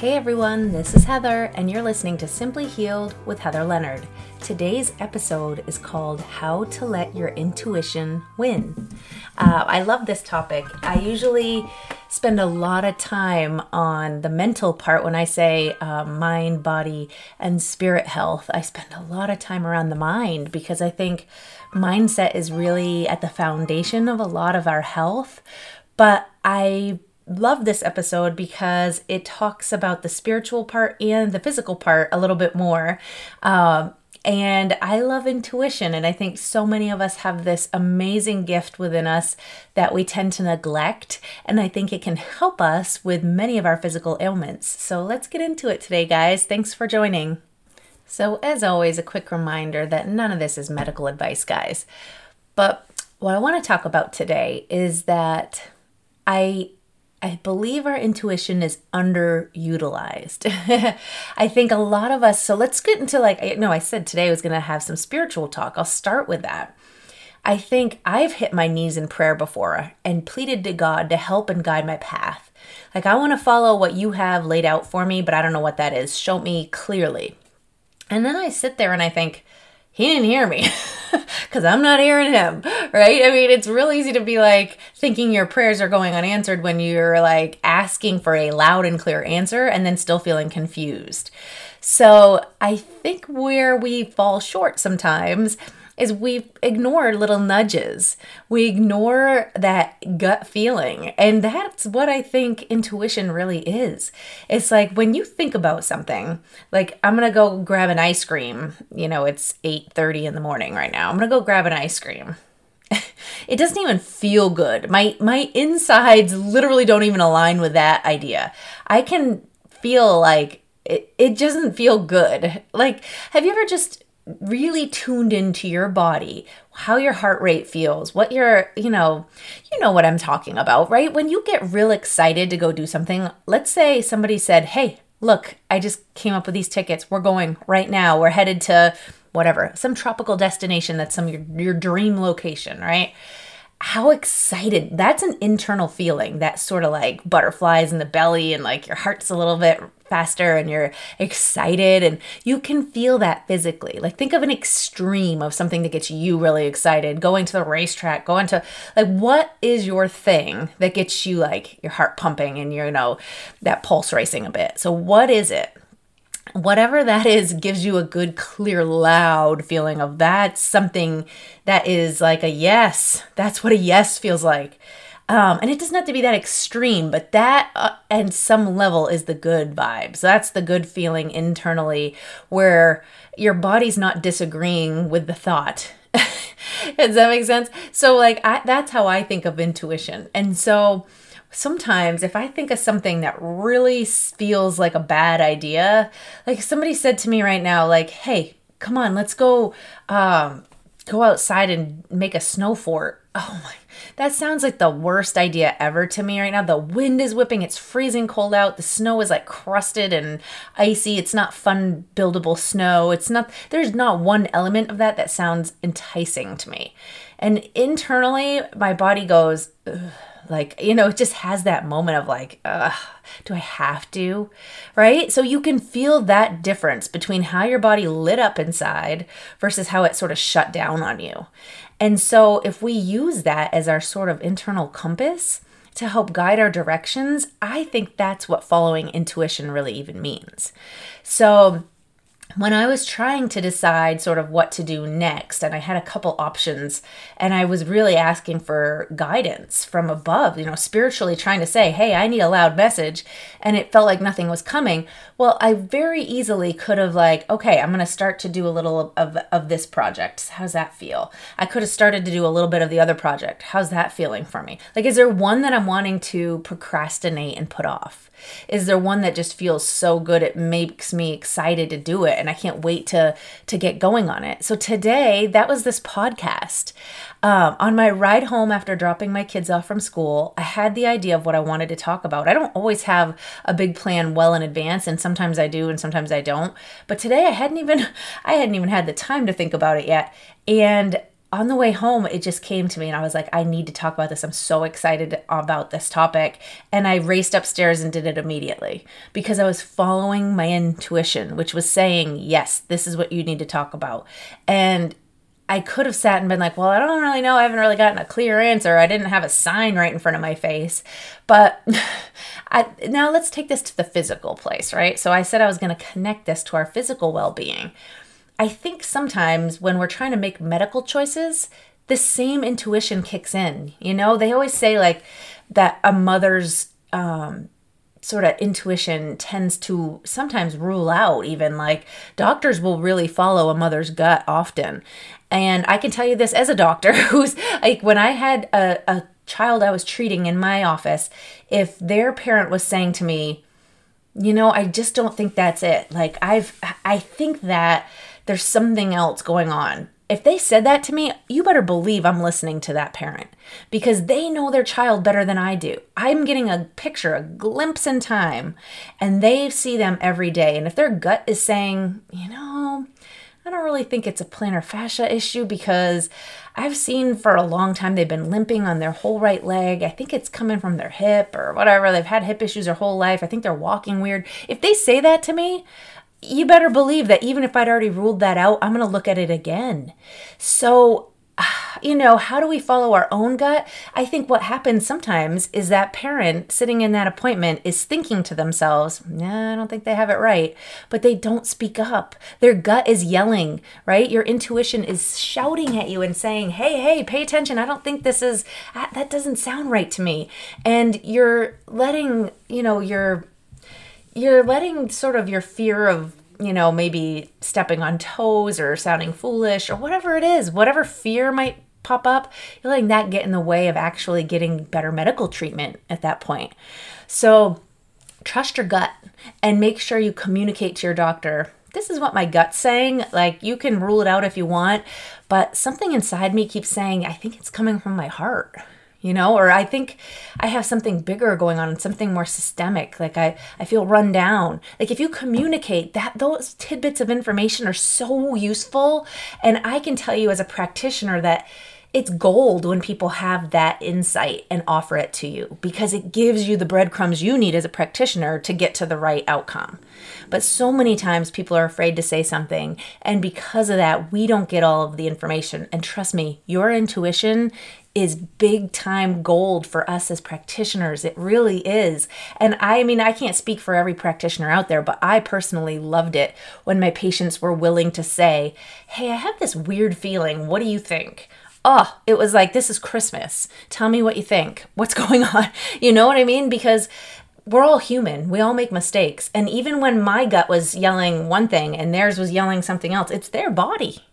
Hey everyone, this is Heather, and you're listening to Simply Healed with Heather Leonard. Today's episode is called How to Let Your Intuition Win. Uh, I love this topic. I usually spend a lot of time on the mental part when I say uh, mind, body, and spirit health. I spend a lot of time around the mind because I think mindset is really at the foundation of a lot of our health. But I love this episode because it talks about the spiritual part and the physical part a little bit more. Um, and I love intuition. And I think so many of us have this amazing gift within us that we tend to neglect. And I think it can help us with many of our physical ailments. So let's get into it today, guys. Thanks for joining. So, as always, a quick reminder that none of this is medical advice, guys. But what I want to talk about today is that I I believe our intuition is underutilized. I think a lot of us, so let's get into like, no, I said today I was going to have some spiritual talk. I'll start with that. I think I've hit my knees in prayer before and pleaded to God to help and guide my path. Like, I want to follow what you have laid out for me, but I don't know what that is. Show me clearly. And then I sit there and I think, he didn't hear me because I'm not hearing him, right? I mean, it's real easy to be like thinking your prayers are going unanswered when you're like asking for a loud and clear answer and then still feeling confused. So I think where we fall short sometimes is we ignore little nudges. We ignore that gut feeling. And that's what I think intuition really is. It's like when you think about something, like I'm going to go grab an ice cream. You know, it's 8:30 in the morning right now. I'm going to go grab an ice cream. it doesn't even feel good. My my insides literally don't even align with that idea. I can feel like it, it doesn't feel good. Like, have you ever just really tuned into your body, how your heart rate feels, what your, you know, you know what I'm talking about, right? When you get real excited to go do something, let's say somebody said, "Hey, look, I just came up with these tickets. We're going right now. We're headed to whatever, some tropical destination that's some your, your dream location, right?" How excited that's an internal feeling that sort of like butterflies in the belly and like your heart's a little bit faster and you're excited and you can feel that physically. Like think of an extreme of something that gets you really excited going to the racetrack going to like what is your thing that gets you like your heart pumping and you know that pulse racing a bit? So what is it whatever that is gives you a good clear loud feeling of that's something that is like a yes. That's what a yes feels like. Um, and it doesn't have to be that extreme but that uh, and some level is the good vibes that's the good feeling internally where your body's not disagreeing with the thought. Does that make sense? So like I, that's how i think of intuition. And so sometimes if I think of something that really feels like a bad idea, like somebody said to me right now, like, hey, come on, let's go um, go outside and make a snow fort. Oh my, that sounds like the worst idea ever to me right now. The wind is whipping, it's freezing cold out, the snow is like crusted and icy. It's not fun, buildable snow. It's not, there's not one element of that that sounds enticing to me. And internally, my body goes, Ugh like, you know, it just has that moment of like, do I have to? Right? So you can feel that difference between how your body lit up inside versus how it sort of shut down on you. And so if we use that as our sort of internal compass, to help guide our directions, I think that's what following intuition really even means. So, when I was trying to decide sort of what to do next, and I had a couple options, and I was really asking for guidance from above, you know, spiritually trying to say, hey, I need a loud message, and it felt like nothing was coming. Well, I very easily could have, like, okay, I'm going to start to do a little of, of this project. How's that feel? I could have started to do a little bit of the other project. How's that feeling for me? Like, is there one that I'm wanting to procrastinate and put off? Is there one that just feels so good it makes me excited to do it and I can't wait to to get going on it. So today that was this podcast. Um, on my ride home after dropping my kids off from school, I had the idea of what I wanted to talk about. I don't always have a big plan well in advance, and sometimes I do, and sometimes I don't. But today I hadn't even I hadn't even had the time to think about it yet, and on the way home, it just came to me, and I was like, I need to talk about this. I'm so excited about this topic. And I raced upstairs and did it immediately because I was following my intuition, which was saying, Yes, this is what you need to talk about. And I could have sat and been like, well, I don't really know. I haven't really gotten a clear answer. I didn't have a sign right in front of my face. But I, now let's take this to the physical place, right? So I said I was going to connect this to our physical well being. I think sometimes when we're trying to make medical choices, the same intuition kicks in. You know, they always say like that a mother's um, sort of intuition tends to sometimes rule out even like doctors will really follow a mother's gut often and i can tell you this as a doctor who's like when i had a, a child i was treating in my office if their parent was saying to me you know i just don't think that's it like i've i think that there's something else going on. If they said that to me, you better believe I'm listening to that parent because they know their child better than I do. I'm getting a picture, a glimpse in time, and they see them every day. And if their gut is saying, you know, I don't really think it's a plantar fascia issue because I've seen for a long time they've been limping on their whole right leg. I think it's coming from their hip or whatever. They've had hip issues their whole life. I think they're walking weird. If they say that to me, you better believe that even if I'd already ruled that out, I'm going to look at it again. So, you know, how do we follow our own gut? I think what happens sometimes is that parent sitting in that appointment is thinking to themselves, nah, I don't think they have it right, but they don't speak up. Their gut is yelling, right? Your intuition is shouting at you and saying, hey, hey, pay attention. I don't think this is, ah, that doesn't sound right to me. And you're letting, you know, your you're letting sort of your fear of you know maybe stepping on toes or sounding foolish or whatever it is whatever fear might pop up you're letting that get in the way of actually getting better medical treatment at that point. So trust your gut and make sure you communicate to your doctor. This is what my gut's saying like you can rule it out if you want but something inside me keeps saying i think it's coming from my heart you know or i think i have something bigger going on and something more systemic like i i feel run down like if you communicate that those tidbits of information are so useful and i can tell you as a practitioner that it's gold when people have that insight and offer it to you because it gives you the breadcrumbs you need as a practitioner to get to the right outcome. But so many times people are afraid to say something, and because of that, we don't get all of the information. And trust me, your intuition is big time gold for us as practitioners. It really is. And I mean, I can't speak for every practitioner out there, but I personally loved it when my patients were willing to say, Hey, I have this weird feeling. What do you think? Oh, it was like, This is Christmas. Tell me what you think. What's going on? You know what I mean? Because we're all human. We all make mistakes. And even when my gut was yelling one thing and theirs was yelling something else, it's their body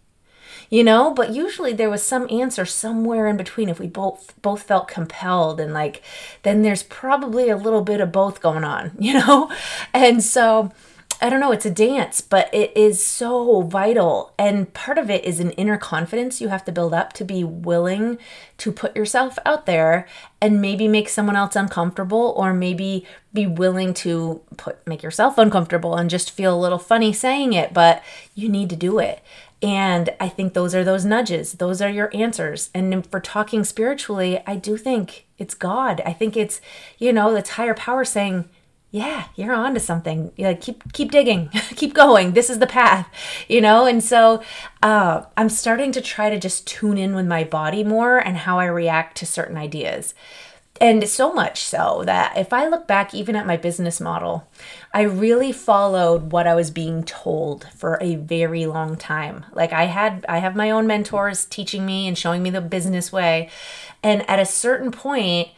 you know but usually there was some answer somewhere in between if we both both felt compelled and like then there's probably a little bit of both going on you know and so I don't know, it's a dance, but it is so vital. And part of it is an inner confidence you have to build up to be willing to put yourself out there and maybe make someone else uncomfortable or maybe be willing to put make yourself uncomfortable and just feel a little funny saying it, but you need to do it. And I think those are those nudges. Those are your answers. And for talking spiritually, I do think it's God. I think it's, you know, it's higher power saying, yeah, you're on to something. Yeah, keep keep digging, keep going. This is the path, you know. And so uh, I'm starting to try to just tune in with my body more and how I react to certain ideas. And so much so that if I look back even at my business model, I really followed what I was being told for a very long time. Like I had I have my own mentors teaching me and showing me the business way. And at a certain point,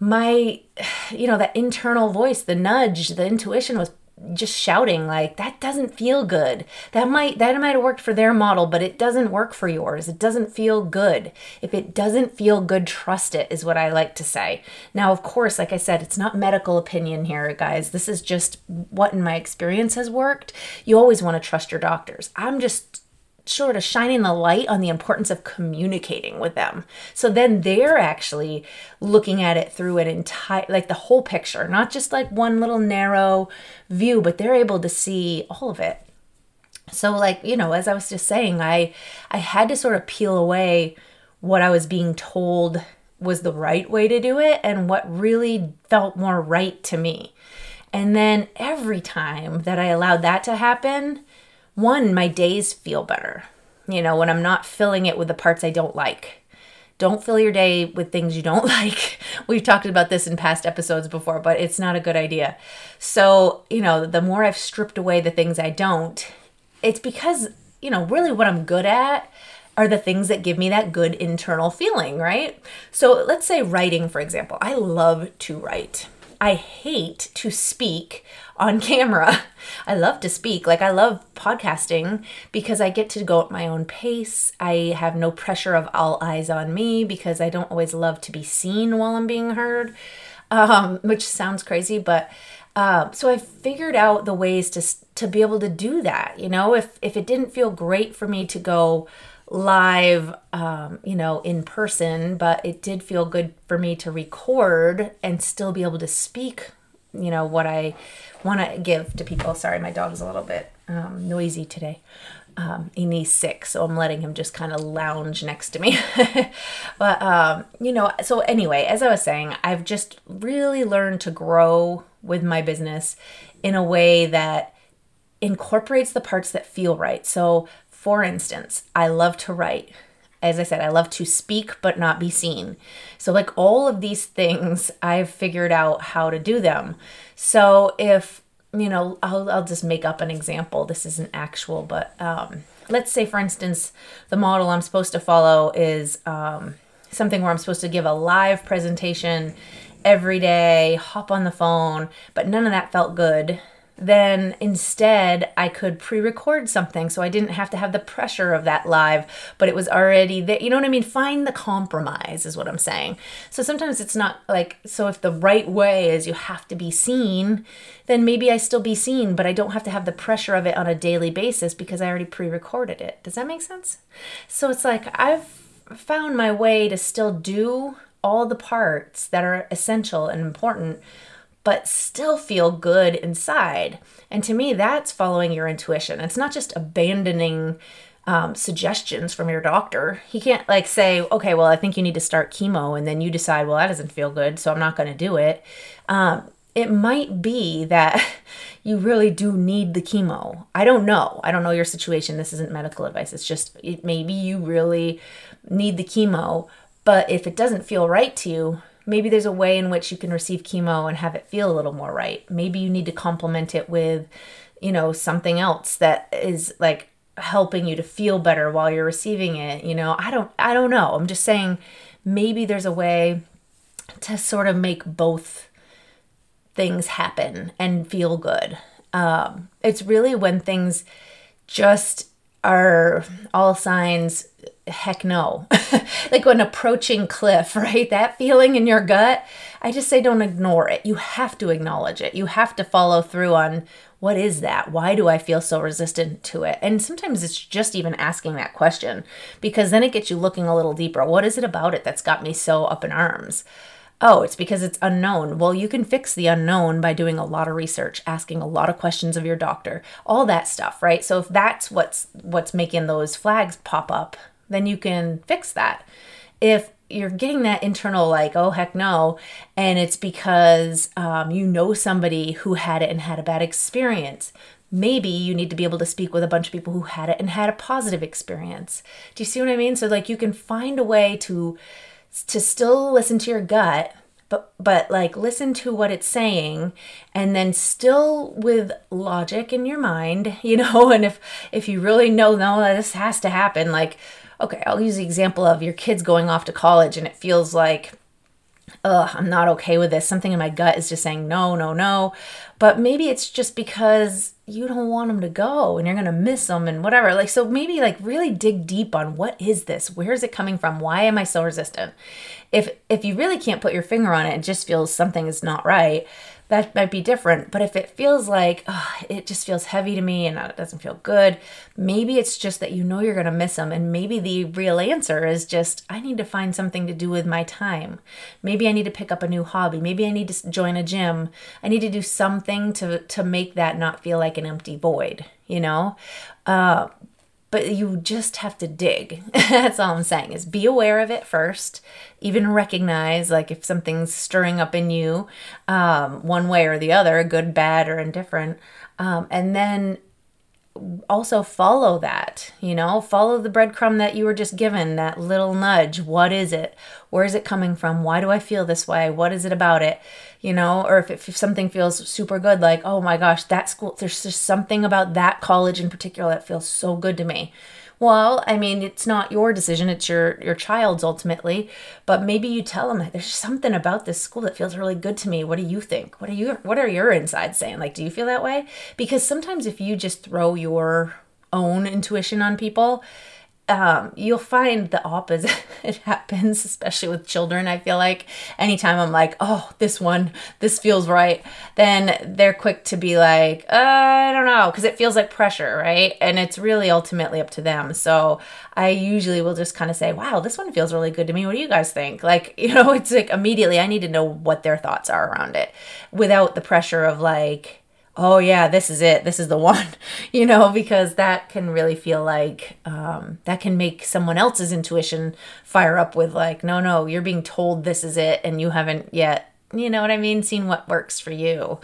my you know, that internal voice, the nudge, the intuition was just shouting like that doesn't feel good. That might that might have worked for their model but it doesn't work for yours. It doesn't feel good. If it doesn't feel good trust it is what i like to say. Now of course like i said it's not medical opinion here guys. This is just what in my experience has worked. You always want to trust your doctors. I'm just sort of shining the light on the importance of communicating with them. So then they're actually looking at it through an entire, like the whole picture, not just like one little narrow view, but they're able to see all of it. So like, you know, as I was just saying, I I had to sort of peel away what I was being told was the right way to do it and what really felt more right to me. And then every time that I allowed that to happen, one, my days feel better. You know, when I'm not filling it with the parts I don't like. Don't fill your day with things you don't like. We've talked about this in past episodes before, but it's not a good idea. So, you know, the more I've stripped away the things I don't, it's because, you know, really what I'm good at are the things that give me that good internal feeling, right? So let's say writing, for example. I love to write. I hate to speak on camera. I love to speak. Like, I love podcasting because I get to go at my own pace. I have no pressure of all eyes on me because I don't always love to be seen while I'm being heard, um, which sounds crazy, but. Uh, so I figured out the ways to to be able to do that. You know, if if it didn't feel great for me to go live, um, you know, in person, but it did feel good for me to record and still be able to speak, you know, what I want to give to people. Sorry, my dog's a little bit um, noisy today. Um, and he's sick, so I'm letting him just kind of lounge next to me. but, um, you know, so anyway, as I was saying, I've just really learned to grow with my business in a way that incorporates the parts that feel right. So, for instance, I love to write. As I said, I love to speak but not be seen. So, like all of these things, I've figured out how to do them. So, if you know, I'll, I'll just make up an example. This isn't actual, but um, let's say, for instance, the model I'm supposed to follow is um, something where I'm supposed to give a live presentation every day, hop on the phone, but none of that felt good then instead I could pre record something so I didn't have to have the pressure of that live, but it was already there. You know what I mean? Find the compromise, is what I'm saying. So sometimes it's not like, so if the right way is you have to be seen, then maybe I still be seen, but I don't have to have the pressure of it on a daily basis because I already pre recorded it. Does that make sense? So it's like I've found my way to still do all the parts that are essential and important but still feel good inside. And to me, that's following your intuition. It's not just abandoning um, suggestions from your doctor. He can't like say, okay, well, I think you need to start chemo, and then you decide, well, that doesn't feel good, so I'm not going to do it. Um, it might be that you really do need the chemo. I don't know. I don't know your situation. This isn't medical advice. It's just it, maybe you really need the chemo. But if it doesn't feel right to you, maybe there's a way in which you can receive chemo and have it feel a little more right. Maybe you need to complement it with, you know, something else that is like helping you to feel better while you're receiving it. You know, I don't I don't know. I'm just saying maybe there's a way to sort of make both things happen and feel good. Um, it's really when things just are all signs heck no. like when approaching cliff, right? That feeling in your gut, I just say don't ignore it. You have to acknowledge it. You have to follow through on what is that? Why do I feel so resistant to it? And sometimes it's just even asking that question because then it gets you looking a little deeper. What is it about it that's got me so up in arms? Oh, it's because it's unknown. Well, you can fix the unknown by doing a lot of research, asking a lot of questions of your doctor, all that stuff, right? So if that's what's what's making those flags pop up, then you can fix that. If you're getting that internal like oh heck no and it's because um, you know somebody who had it and had a bad experience maybe you need to be able to speak with a bunch of people who had it and had a positive experience. Do you see what i mean? So like you can find a way to to still listen to your gut but but like listen to what it's saying and then still with logic in your mind you know? And if if you really know no this has to happen like okay, I'll use the example of your kids going off to college and it feels like, ugh, I'm not okay with this. Something in my gut is just saying no, no, no. But maybe it's just because you don't want them to go and you're going to miss them and whatever. Like, so maybe like really dig deep on what is this? Where is it coming from? Why am I so resistant? If, if you really can't put your finger on it, it just feels something is not right that might be different. But if it feels like oh, it just feels heavy to me and it doesn't feel good, maybe it's just that you know you're going to miss them. And maybe the real answer is just I need to find something to do with my time. Maybe I need to pick up a new hobby. Maybe I need to join a gym. I need to do something to, to make that not feel like an empty void you know? Uh, but you just have to dig. That's all I'm saying is be aware of it first. Even recognize like if something's stirring up in you, um, one way or the other, good, bad, or indifferent, um, and then also follow that you know? Follow the breadcrumb that you were just given that little nudge. What is it? Where is it coming from? Why do i feel this way? What is it about it you know or if, if something feels super good like oh my gosh that school there's just something about that college in particular that feels so good to me well, I mean, it's not your decision, it's your your child's ultimately, but maybe you tell them that there's something about this school that feels really good to me. What do you think? What are you what are your insides saying? Like, do you feel that way? Because sometimes if you just throw your own intuition on people, um, you'll find the opposite it happens, especially with children. I feel like anytime I'm like, oh, this one, this feels right, then they're quick to be like, uh, I don't know, because it feels like pressure, right? And it's really ultimately up to them. So I usually will just kind of say, wow, this one feels really good to me. What do you guys think? Like, you know, it's like immediately I need to know what their thoughts are around it without the pressure of like, oh yeah this is it. This is the one you know because that can really feel like um, that can make someone else's intuition fire up with like no no you're being told this is it and you haven't yet you know what i mean seen what works for you.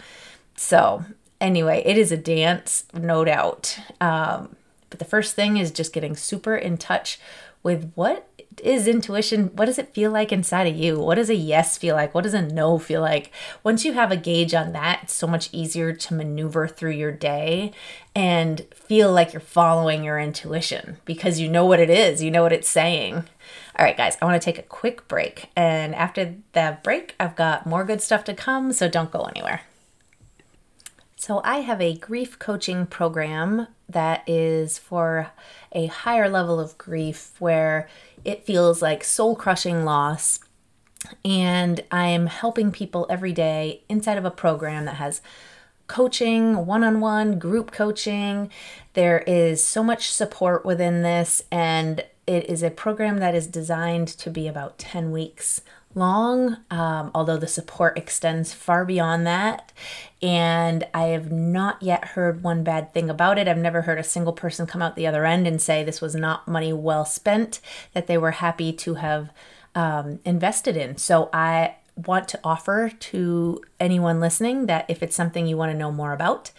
So anyway it is a dance no doubt. Um, but the first thing is just getting super in touch with what is intuition? What does it feel like inside of you? What does a yes feel like? What does a no feel like? Once you have a gauge on that, it's so much easier to maneuver through your day and feel like you're following your intuition because you know what it is, you know what it's saying. All right, guys, I want to take a quick break. And after that break, I've got more good stuff to come, so don't go anywhere. So, I have a grief coaching program that is for a higher level of grief where it feels like soul crushing loss. And I'm helping people every day inside of a program that has coaching, one on one, group coaching. There is so much support within this, and it is a program that is designed to be about 10 weeks long, um, although the support extends far beyond that. And I have not yet heard one bad thing about it. I've never heard a single person come out the other end and say this was not money well spent, that they were happy to have um, invested in. So I want to offer to anyone listening that if it's something you want to know more about,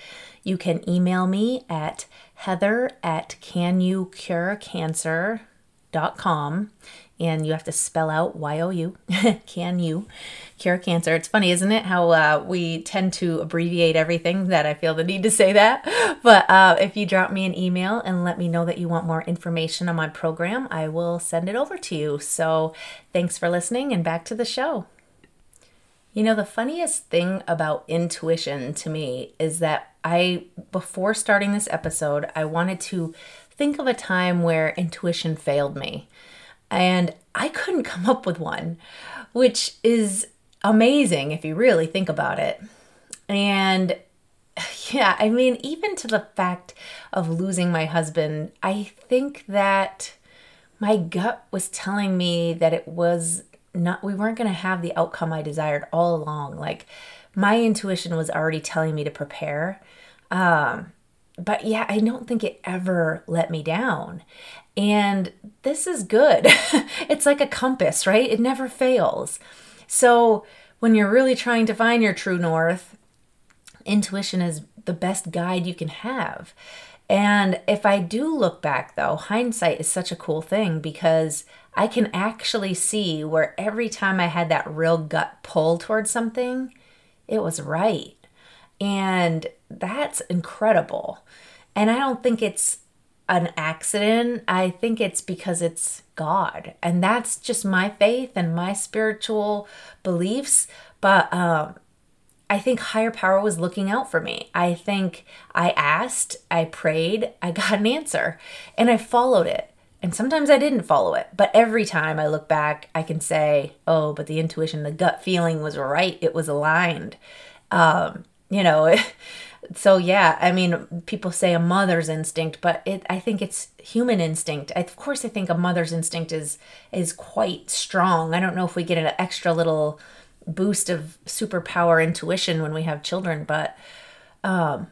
you can email me at heather at canyoucurecancer.com and you have to spell out Y O U. Can you cure cancer? It's funny, isn't it? How uh, we tend to abbreviate everything that I feel the need to say that. But uh, if you drop me an email and let me know that you want more information on my program, I will send it over to you. So thanks for listening and back to the show. You know, the funniest thing about intuition to me is that I, before starting this episode, I wanted to think of a time where intuition failed me. And I couldn't come up with one, which is amazing if you really think about it. And yeah, I mean, even to the fact of losing my husband, I think that my gut was telling me that it was not, we weren't going to have the outcome I desired all along. Like, my intuition was already telling me to prepare. Um, but yeah, I don't think it ever let me down. And this is good. it's like a compass, right? It never fails. So when you're really trying to find your true north, intuition is the best guide you can have. And if I do look back, though, hindsight is such a cool thing because I can actually see where every time I had that real gut pull towards something, it was right. And that's incredible. And I don't think it's an accident. I think it's because it's God. And that's just my faith and my spiritual beliefs. But um, I think higher power was looking out for me. I think I asked, I prayed, I got an answer, and I followed it. And sometimes I didn't follow it, but every time I look back, I can say, oh, but the intuition, the gut feeling was right. It was aligned. Um, you know, so yeah, I mean, people say a mother's instinct, but it I think it's human instinct. I, of course, I think a mother's instinct is is quite strong. I don't know if we get an extra little boost of superpower intuition when we have children, but um,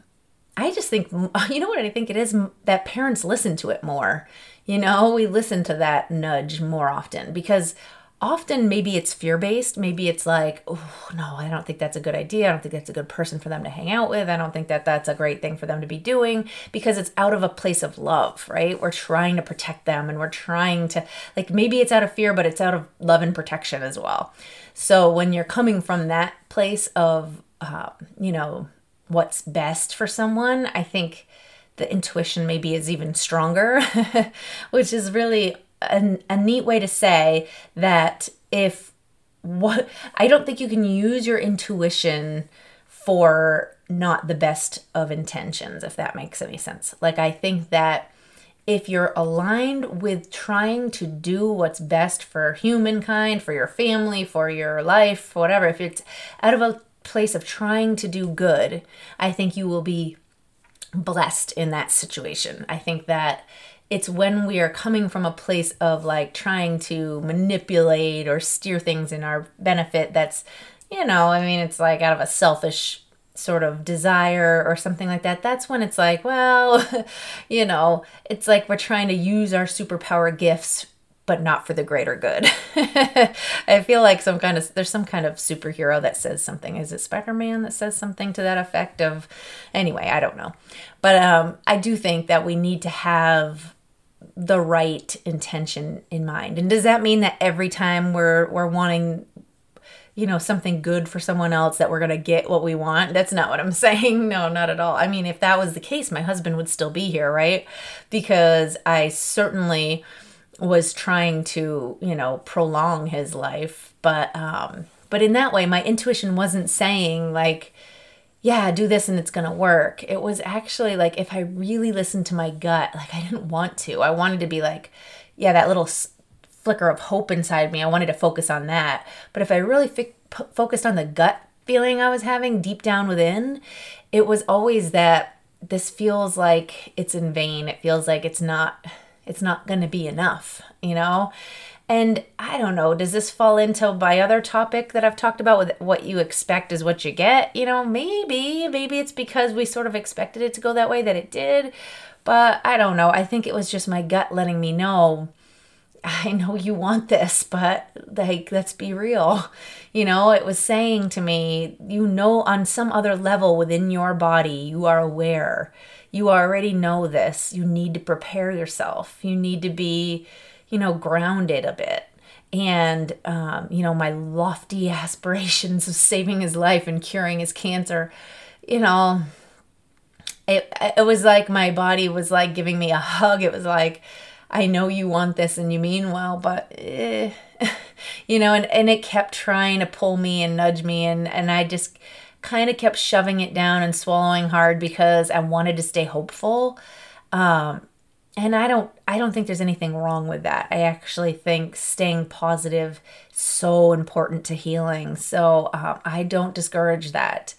I just think, you know what I think it is that parents listen to it more. You know, we listen to that nudge more often because often maybe it's fear based. Maybe it's like, oh, no, I don't think that's a good idea. I don't think that's a good person for them to hang out with. I don't think that that's a great thing for them to be doing because it's out of a place of love, right? We're trying to protect them and we're trying to, like, maybe it's out of fear, but it's out of love and protection as well. So when you're coming from that place of, uh, you know, what's best for someone, I think the intuition maybe is even stronger, which is really a, a neat way to say that if what I don't think you can use your intuition for not the best of intentions, if that makes any sense. Like, I think that if you're aligned with trying to do what's best for humankind, for your family, for your life, whatever, if it's out of a place of trying to do good, I think you will be blessed in that situation. I think that it's when we are coming from a place of like trying to manipulate or steer things in our benefit that's you know i mean it's like out of a selfish sort of desire or something like that that's when it's like well you know it's like we're trying to use our superpower gifts but not for the greater good. I feel like some kind of there's some kind of superhero that says something. Is it Spider-Man that says something to that effect of anyway, I don't know. But um I do think that we need to have the right intention in mind. And does that mean that every time we're we're wanting you know something good for someone else that we're going to get what we want? That's not what I'm saying. No, not at all. I mean, if that was the case, my husband would still be here, right? Because I certainly was trying to, you know, prolong his life, but um but in that way my intuition wasn't saying like yeah, do this and it's going to work. It was actually like if I really listened to my gut, like I didn't want to. I wanted to be like, yeah, that little flicker of hope inside me. I wanted to focus on that. But if I really f- focused on the gut feeling I was having deep down within, it was always that this feels like it's in vain. It feels like it's not it's not going to be enough, you know? And I don't know, does this fall into my other topic that I've talked about with what you expect is what you get? You know, maybe, maybe it's because we sort of expected it to go that way that it did. But I don't know. I think it was just my gut letting me know I know you want this, but like, let's be real. You know, it was saying to me, you know, on some other level within your body, you are aware. You already know this. You need to prepare yourself. You need to be you know, grounded a bit. And, um, you know, my lofty aspirations of saving his life and curing his cancer, you know, it, it was like my body was like giving me a hug. It was like, I know you want this and you mean well, but, eh. you know, and, and it kept trying to pull me and nudge me. And, and I just kind of kept shoving it down and swallowing hard because I wanted to stay hopeful. Um, and i don't i don't think there's anything wrong with that. I actually think staying positive so important to healing. So um, i don't discourage that.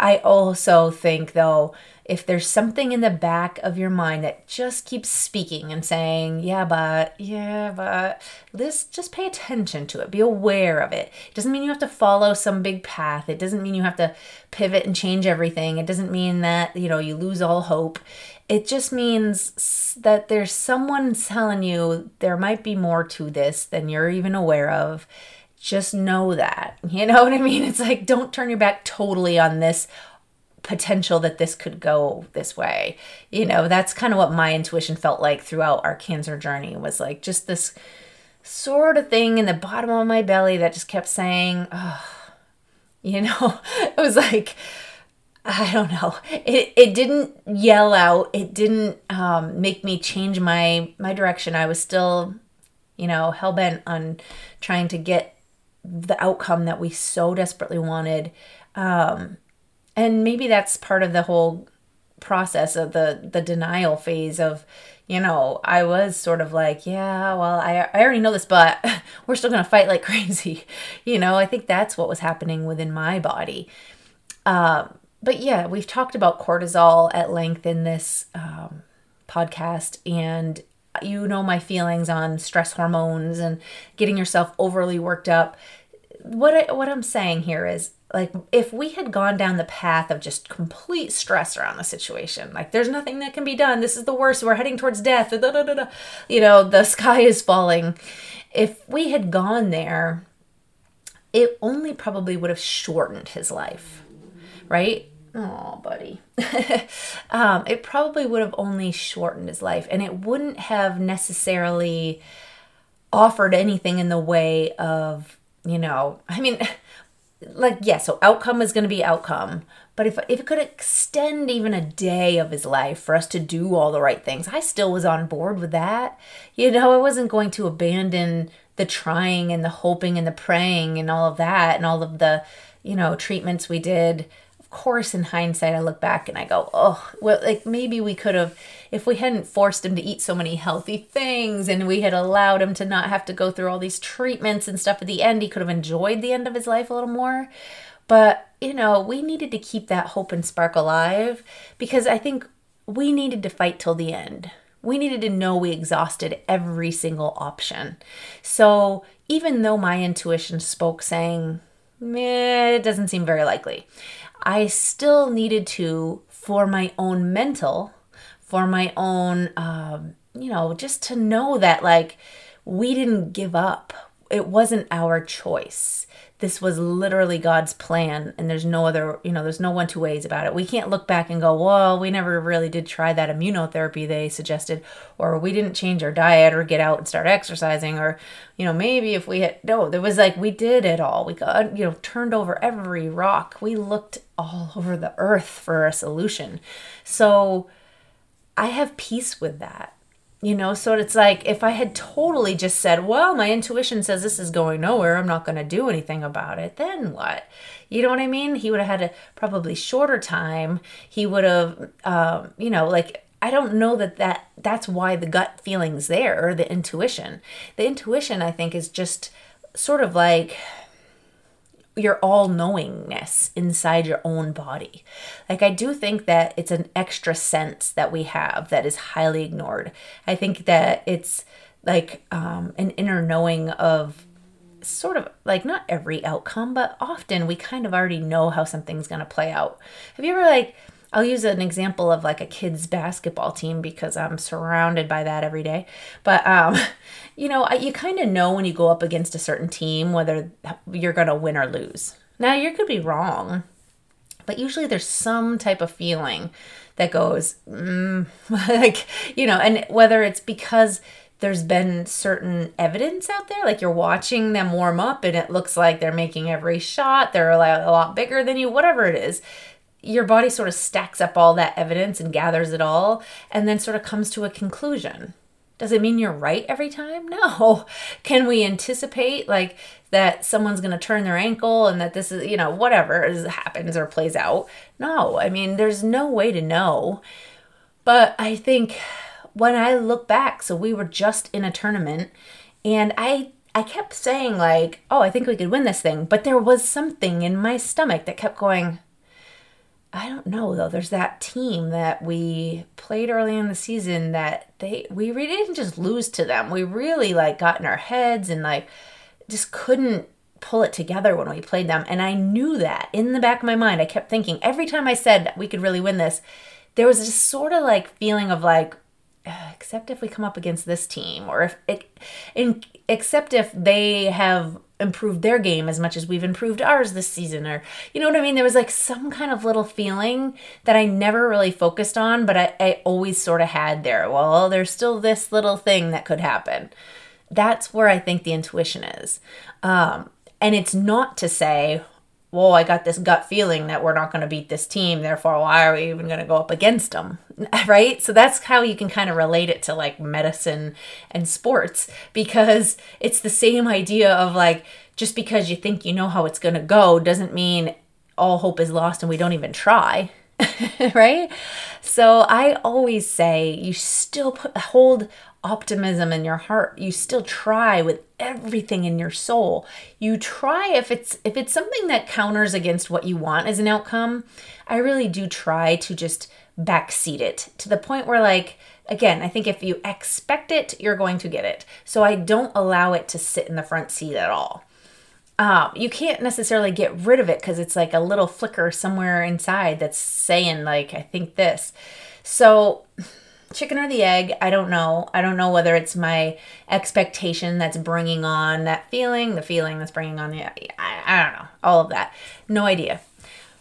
I also think though if there's something in the back of your mind that just keeps speaking and saying yeah but yeah but this just pay attention to it. Be aware of it. It doesn't mean you have to follow some big path. It doesn't mean you have to pivot and change everything. It doesn't mean that you know you lose all hope it just means that there's someone telling you there might be more to this than you're even aware of. Just know that. You know what I mean? It's like, don't turn your back totally on this potential that this could go this way. You know, that's kind of what my intuition felt like throughout our cancer journey was like just this sort of thing in the bottom of my belly that just kept saying, oh, you know, it was like, I don't know. It it didn't yell out. It didn't um, make me change my my direction. I was still, you know, hell bent on trying to get the outcome that we so desperately wanted. Um, and maybe that's part of the whole process of the the denial phase of you know i was sort of like yeah well i, I already know this but we're still gonna fight like crazy you know i think that's what was happening within my body um, but yeah, we've talked about cortisol at length in this um, podcast, and you know my feelings on stress hormones and getting yourself overly worked up. What I, what I'm saying here is, like if we had gone down the path of just complete stress around the situation like there's nothing that can be done. This is the worst. We're heading towards death. Da, da, da, you know the sky is falling. If we had gone there it only probably would have shortened his life right? Oh buddy. Um, it probably would have only shortened his life and it wouldn't have necessarily offered anything in the way of you know i mean like yeah so outcome is going to be outcome but if, if it could extend even a day of his life for us to do all the right things i still was on board with that. You know i wasn't going to abandon the trying and the hoping and the praying and all of that and all of the you know treatments we did course, in hindsight, I look back and I go, oh, well, like maybe we could have, if we hadn't forced him to eat so many healthy things and we had allowed him to not have to go through all these treatments and stuff at the end, he could have enjoyed the end of his life a little more. But, you know, we needed to keep that hope and spark alive because I think we needed to fight till the end. We needed to know we exhausted every single option. So even though my intuition spoke saying, Meh, it doesn't seem very likely. I still needed to, for my own mental, for my own, um, you know, just to know that like we didn't give up. It wasn't our choice this was literally God's plan and there's no other, you know, there's no one two ways about it. We can't look back and go, well, we never really did try that immunotherapy they suggested, or we didn't change our diet or get out and start exercising, or, you know, maybe if we had, no, there was like, we did it all. We got, you know, turned over every rock. We looked all over the earth for a solution. So I have peace with that you know, so it's like if I had totally just said, well, my intuition says this is going nowhere, I'm not going to do anything about it, then what? You know what I mean? He would have had a probably shorter time. He would have, um, you know, like, I don't know that, that that's why the gut feeling's there or the intuition. The intuition, I think, is just sort of like your all knowingness inside your own body. Like, I do think that it's an extra sense that we have that is highly ignored. I think that it's like um, an inner knowing of sort of like not every outcome, but often we kind of already know how something's going to play out. Have you ever like, I'll use an example of like a kids basketball team because I'm surrounded by that every day. But um, you know, you kind of know when you go up against a certain team whether you're going to win or lose. Now, you could be wrong, but usually there's some type of feeling that goes mm, like, you know, and whether it's because there's been certain evidence out there like you're watching them warm up and it looks like they're making every shot they're a lot bigger than you whatever it is your body sort of stacks up all that evidence and gathers it all and then sort of comes to a conclusion. Does it mean you're right every time? No. Can we anticipate like that someone's going to turn their ankle and that this is, you know, whatever is, happens or plays out? No. I mean, there's no way to know. But I think when I look back, so we were just in a tournament and I I kept saying like, "Oh, I think we could win this thing." But there was something in my stomach that kept going, I don't know though. There's that team that we played early in the season that they we really didn't just lose to them. We really like got in our heads and like just couldn't pull it together when we played them. And I knew that in the back of my mind. I kept thinking every time I said we could really win this, there was this sort of like feeling of like except if we come up against this team or if it except if they have improved their game as much as we've improved ours this season or you know what i mean? There was like some kind of little feeling that i never really focused on but i, I always sort of had there. Well there's still this little thing that could happen. That's where i think the intuition is. Um, and it's not to say well, I got this gut feeling that we're not going to beat this team. Therefore, why are we even going to go up against them? Right. So that's how you can kind of relate it to like medicine and sports because it's the same idea of like, just because you think you know how it's going to go doesn't mean all hope is lost and we don't even try. right? So I always say you still put hold optimism in your heart. You still try with everything in your soul. You try if it's if it's something that counters against what you want as an outcome, I really do try to just backseat it to the point where like again, I think if you expect it, you're going to get it. So I don't allow it to sit in the front seat at all. uh, you can't necessarily get rid of it because it's like a little flicker somewhere inside that's saying like i think this so chicken or the egg i don't know i don't know whether it's my expectation that's bringing on that feeling the feeling that's bringing on the i, I don't know all of that no idea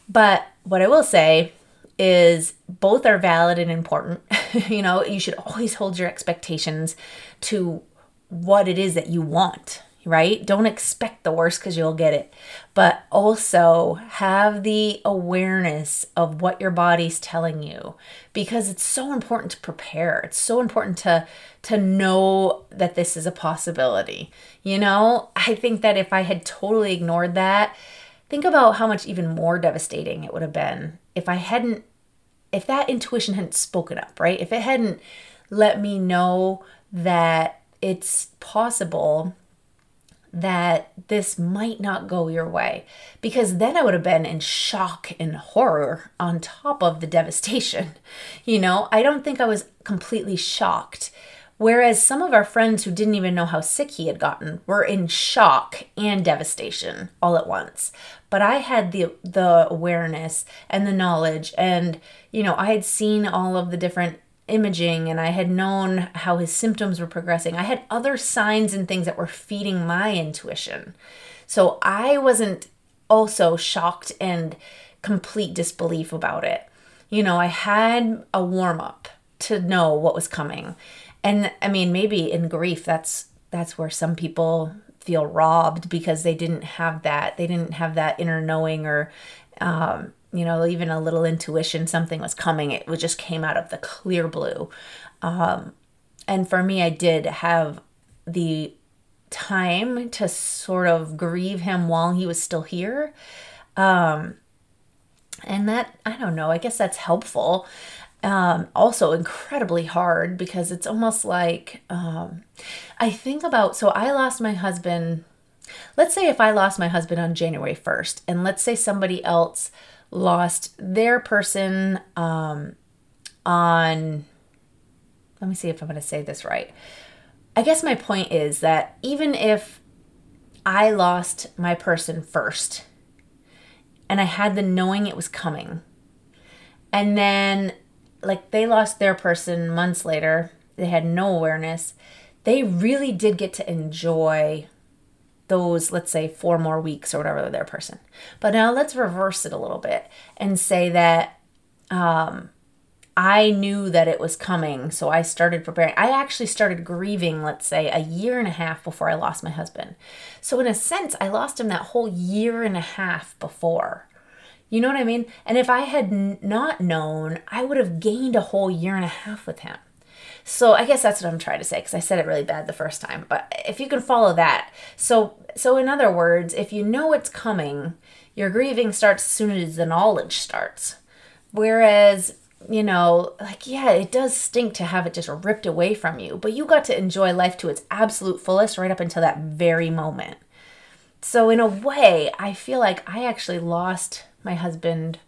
but what i will say is both are valid and important you know you should always hold your expectations to what it is that you want right? Don't expect the worst because you'll get it. But also have the awareness of what your body's telling you because it's so important to prepare. It's so important to to know that this is a possibility. You know, I think that if I had totally ignored that, think about how much even more devastating it would have been if I hadn't if that intuition hadn't spoken up, right? If it hadn't let me know that it's possible that this might not go your way because then I would have been in shock and horror on top of the devastation. You know, I don't think I was completely shocked. Whereas some of our friends who didn't even know how sick he had gotten were in shock and devastation all at once. But I had the the awareness and the knowledge and you know, I had seen all of the different imaging and I had known how his symptoms were progressing. I had other signs and things that were feeding my intuition. So I wasn't also shocked and complete disbelief about it. You know, I had a warm up to know what was coming. And I mean, maybe in grief that's that's where some people feel robbed because they didn't have that. They didn't have that inner knowing or um, you know, even a little intuition, something was coming. It just came out of the clear blue. Um, and for me, I did have the time to sort of grieve him while he was still here. Um, and that, I don't know, I guess that's helpful. Um, also incredibly hard because it's almost like um, I think about so I lost my husband. Let's say if I lost my husband on January 1st, and let's say somebody else lost their person um, on. Let me see if I'm going to say this right. I guess my point is that even if I lost my person first and I had the knowing it was coming, and then like they lost their person months later, they had no awareness, they really did get to enjoy those, let's say, four more weeks or whatever their person. But now let's reverse it a little bit and say that um, I knew that it was coming, so I started preparing. I actually started grieving, let's say, a year and a half before I lost my husband. So, in a sense, I lost him that whole year and a half before. You know what I mean? And if I had n- not known, I would have gained a whole year and a half with him. So I guess that's what I'm trying to say because I said it really bad the first time. But if you can follow that, so so in other words, if you know it's coming, your grieving starts as soon as the knowledge starts. Whereas you know, like, yeah, it does stink to have it just ripped away from you, but you got to enjoy life to its absolute fullest right up until that very moment. So, in a way, I feel like I actually lost my husband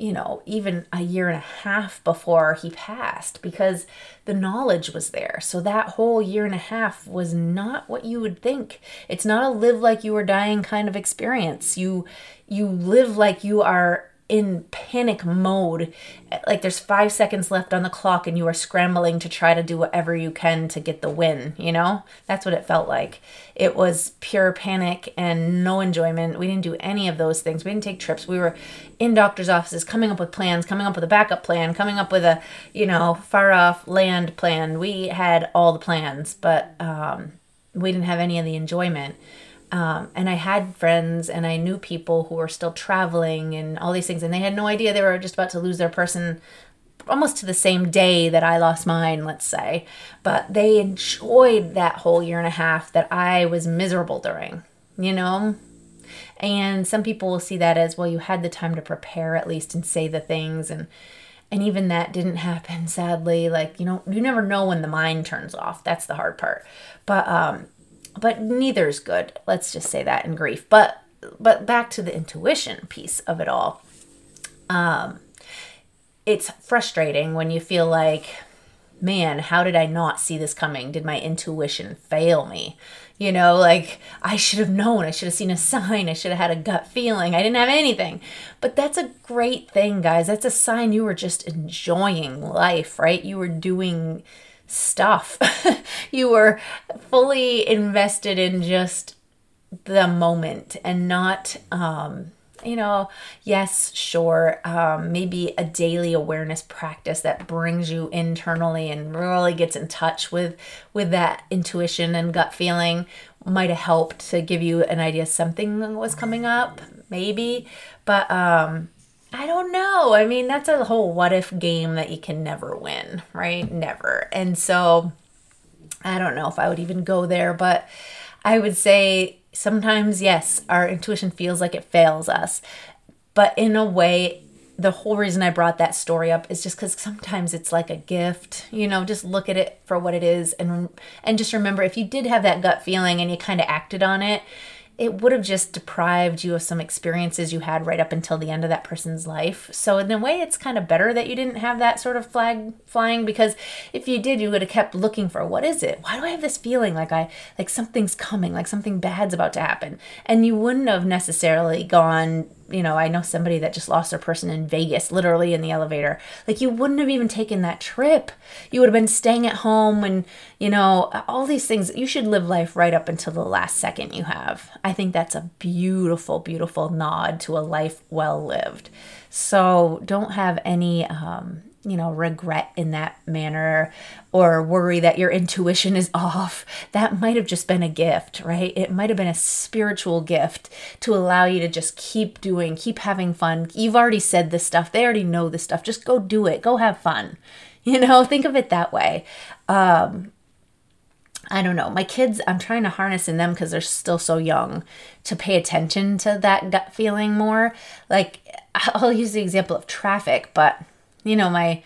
you know, even a year and a half before he passed because the knowledge was there. So that whole year and a half was not what you would think. It's not a live like you were dying kind of experience. You you live like you are in panic mode. Like there's five seconds left on the clock and you are scrambling to try to do whatever you can to get the win, you know? That's what it felt like. It was pure panic and no enjoyment. We didn't do any of those things. We didn't take trips. We were in doctor's offices coming up with plans, coming up with a backup plan, coming up with a, you know, far off land plan. We had all the plans, but um, we didn't have any of the enjoyment. Um, and I had friends and I knew people who were still traveling and all these things, and they had no idea they were just about to lose their person almost to the same day that I lost mine, let's say. But they enjoyed that whole year and a half that I was miserable during, you know? And some people will see that as well, you had the time to prepare at least and say the things and and even that didn't happen sadly like you know you never know when the mind turns off that's the hard part but um but neither is good. Let's just say that in grief. But but back to the intuition piece of it all. Um, it's frustrating when you feel like man, how did I not see this coming? Did my intuition fail me? You know, like I should have known. I should have seen a sign. I should have had a gut feeling. I didn't have anything. But that's a great thing, guys. That's a sign you were just enjoying life, right? You were doing stuff. you were fully invested in just the moment and not um you know, yes, sure, um, maybe a daily awareness practice that brings you internally and really gets in touch with with that intuition and gut feeling might have helped to give you an idea something was coming up, maybe. But um, I don't know. I mean, that's a whole what if game that you can never win, right? Never. And so I don't know if I would even go there, but I would say sometimes, yes, our intuition feels like it fails us. But in a way, the whole reason I brought that story up is just because sometimes it's like a gift, you know, just look at it for what it is and and just remember if you did have that gut feeling and you kind of acted on it, it would have just deprived you of some experiences you had right up until the end of that person's life. So in a way it's kind of better that you didn't have that sort of flag flying because if you did you would have kept looking for what is it? Why do I have this feeling like I like something's coming, like something bad's about to happen? And you wouldn't have necessarily gone you know, I know somebody that just lost their person in Vegas, literally in the elevator. Like, you wouldn't have even taken that trip. You would have been staying at home and, you know, all these things. You should live life right up until the last second you have. I think that's a beautiful, beautiful nod to a life well lived. So don't have any, um, you know, regret in that manner or worry that your intuition is off. That might have just been a gift, right? It might have been a spiritual gift to allow you to just keep doing, keep having fun. You've already said this stuff, they already know this stuff. Just go do it, go have fun. You know, think of it that way. Um, I don't know. My kids, I'm trying to harness in them because they're still so young to pay attention to that gut feeling more. Like, I'll use the example of traffic, but you know, my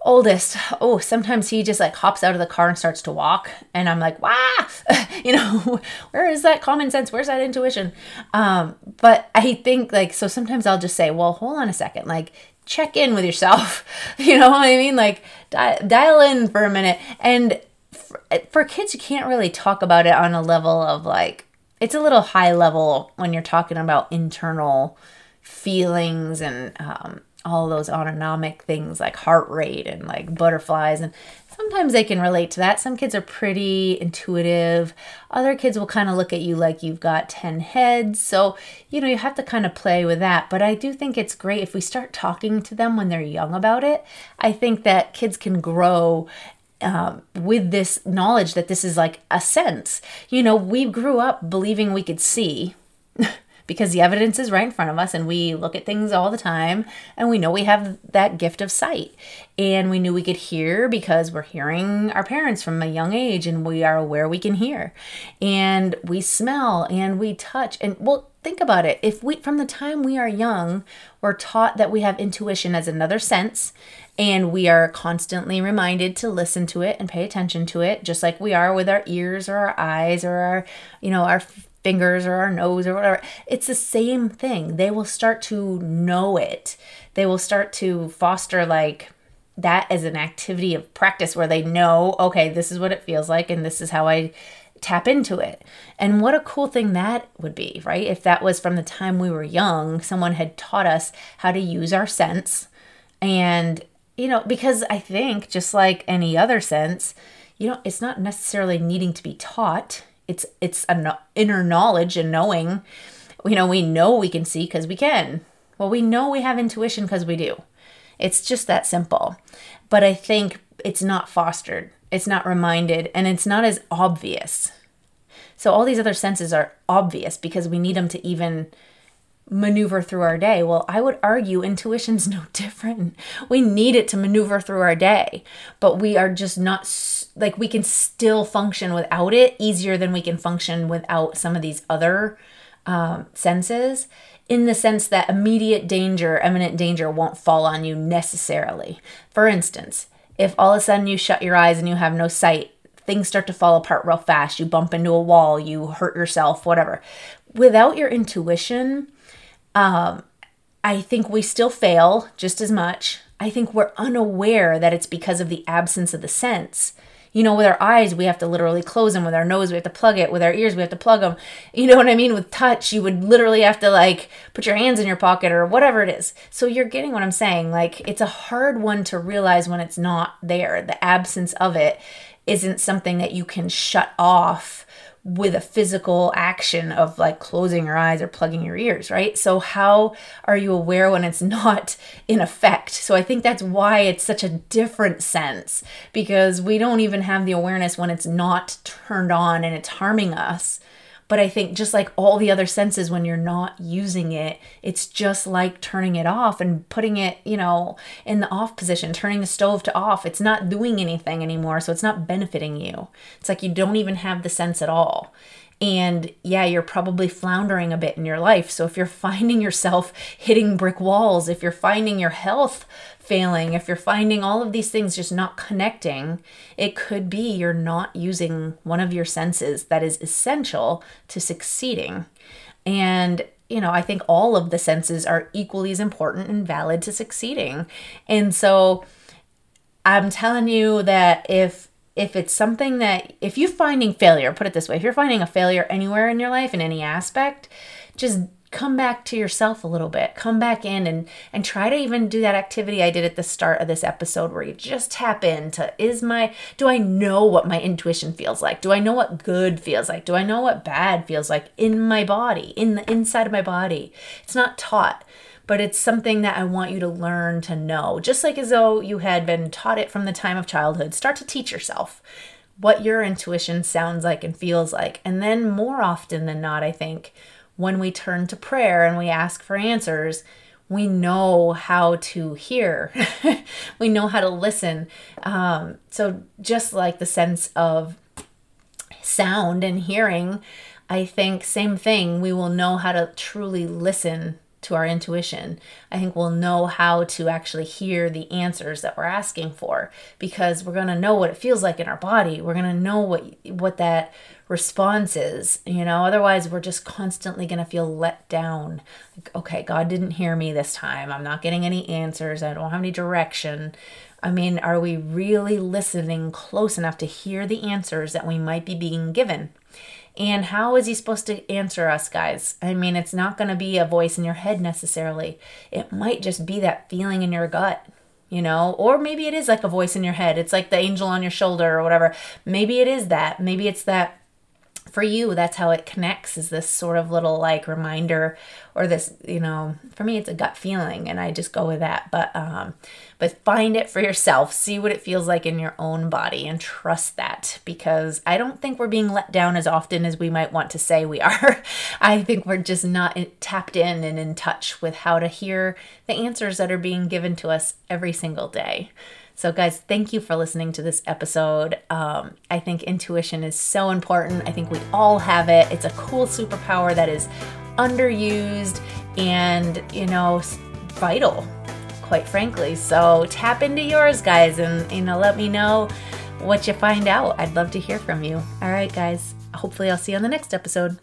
oldest, oh, sometimes he just like hops out of the car and starts to walk. And I'm like, wow, you know, where is that common sense? Where's that intuition? Um, but I think like, so sometimes I'll just say, well, hold on a second, like, check in with yourself. you know what I mean? Like, di- dial in for a minute. And for, for kids, you can't really talk about it on a level of like, it's a little high level when you're talking about internal feelings and um, all those autonomic things like heart rate and like butterflies and sometimes they can relate to that. Some kids are pretty intuitive. Other kids will kind of look at you like you've got 10 heads. So you know you have to kind of play with that. But i do think it's great if we start talking to them when they're young about it. I think that kids can grow um, with this knowledge that this is like a sense. You know we grew up believing we could see because the evidence is right in front of us and we look at things all the time and we know we have that gift of sight. And we knew we could hear because we're hearing our parents from a young age and we are aware we can hear. And we smell and we touch. And well, think about it. If we, from the time we are young, we're taught that we have intuition as another sense and we are constantly reminded to listen to it and pay attention to it just like we are with our ears or our eyes or our you know our fingers or our nose or whatever. It's the same thing. They will start to know it. They will start to foster like that as an activity of practice where they know, okay, this is what it feels like and this is how I tap into it. And what a cool thing that would be, right? If that was from the time we were young, someone had taught us how to use our sense. And, you know, because I think just like any other sense, you know, it's not necessarily needing to be taught it's it's an inner knowledge and knowing you know we know we can see because we can. Well we know we have intuition because we do. It's just that simple. But i think it's not fostered. It's not reminded and it's not as obvious. So all these other senses are obvious because we need them to even maneuver through our day. Well, I would argue intuition's no different. We need it to maneuver through our day, but we are just not like we can still function without it easier than we can function without some of these other um, senses in the sense that immediate danger, imminent danger won't fall on you necessarily. For instance, if all of a sudden you shut your eyes and you have no sight, things start to fall apart real fast. You bump into a wall, you hurt yourself, whatever. Without your intuition, um, I think we still fail just as much. I think we're unaware that it's because of the absence of the sense. You know, with our eyes, we have to literally close them. With our nose, we have to plug it. With our ears, we have to plug them. You know what I mean? With touch, you would literally have to like put your hands in your pocket or whatever it is. So you're getting what I'm saying. Like, it's a hard one to realize when it's not there. The absence of it isn't something that you can shut off with a physical action of like closing your eyes or plugging your ears, right? So, how are you aware when it's not in effect? So, I think that's why it's such a different sense because we don't even have the awareness when it's not turned on and it's harming us. But I think just like all the other senses, when you're not using it, it's just like turning it off and putting it, you know, in the off position, turning the stove to off. It's not doing anything anymore. So it's not benefiting you. It's like you don't even have the sense at all. And yeah, you're probably floundering a bit in your life. So if you're finding yourself hitting brick walls, if you're finding your health failing, if you're finding all of these things just not connecting, it could be you're not using one of your senses that is essential to succeeding. And you know, I think all of the senses are equally as important and valid to succeeding. And so I'm telling you that if if it's something that if you're finding failure, put it this way, if you're finding a failure anywhere in your life in any aspect, just come back to yourself a little bit. Come back in and and try to even do that activity i did at the start of this episode where you just tap into is my do i know what my intuition feels like? Do i know what good feels like? Do i know what bad feels like in my body in the inside of my body? It's not taught but it's something that I want you to learn to know, just like as though you had been taught it from the time of childhood. Start to teach yourself what your intuition sounds like and feels like. And then, more often than not, I think, when we turn to prayer and we ask for answers, we know how to hear, we know how to listen. Um, so, just like the sense of sound and hearing, I think, same thing, we will know how to truly listen to our intuition, I think we'll know how to actually hear the answers that we're asking for because we're going to know what it feels like in our body. We're going to know what what that response is, you know. Otherwise, we're just constantly going to feel let down. Like, okay, God didn't hear me this time. I'm not getting any answers. I don't have any direction. I mean, are we really listening close enough to hear the answers that we might be being given? And how is he supposed to answer us, guys? I mean, it's not going to be a voice in your head necessarily. It might just be that feeling in your gut, you know? Or maybe it is like a voice in your head. It's like the angel on your shoulder or whatever. Maybe it is that. Maybe it's that for you that's how it connects is this sort of little like reminder or this you know for me it's a gut feeling and i just go with that but um but find it for yourself see what it feels like in your own body and trust that because i don't think we're being let down as often as we might want to say we are i think we're just not tapped in and in touch with how to hear the answers that are being given to us every single day so, guys, thank you for listening to this episode. Um, I think intuition is so important. I think we all have it. It's a cool superpower that is underused and, you know, vital, quite frankly. So, tap into yours, guys, and, you know, let me know what you find out. I'd love to hear from you. All right, guys. Hopefully, I'll see you on the next episode.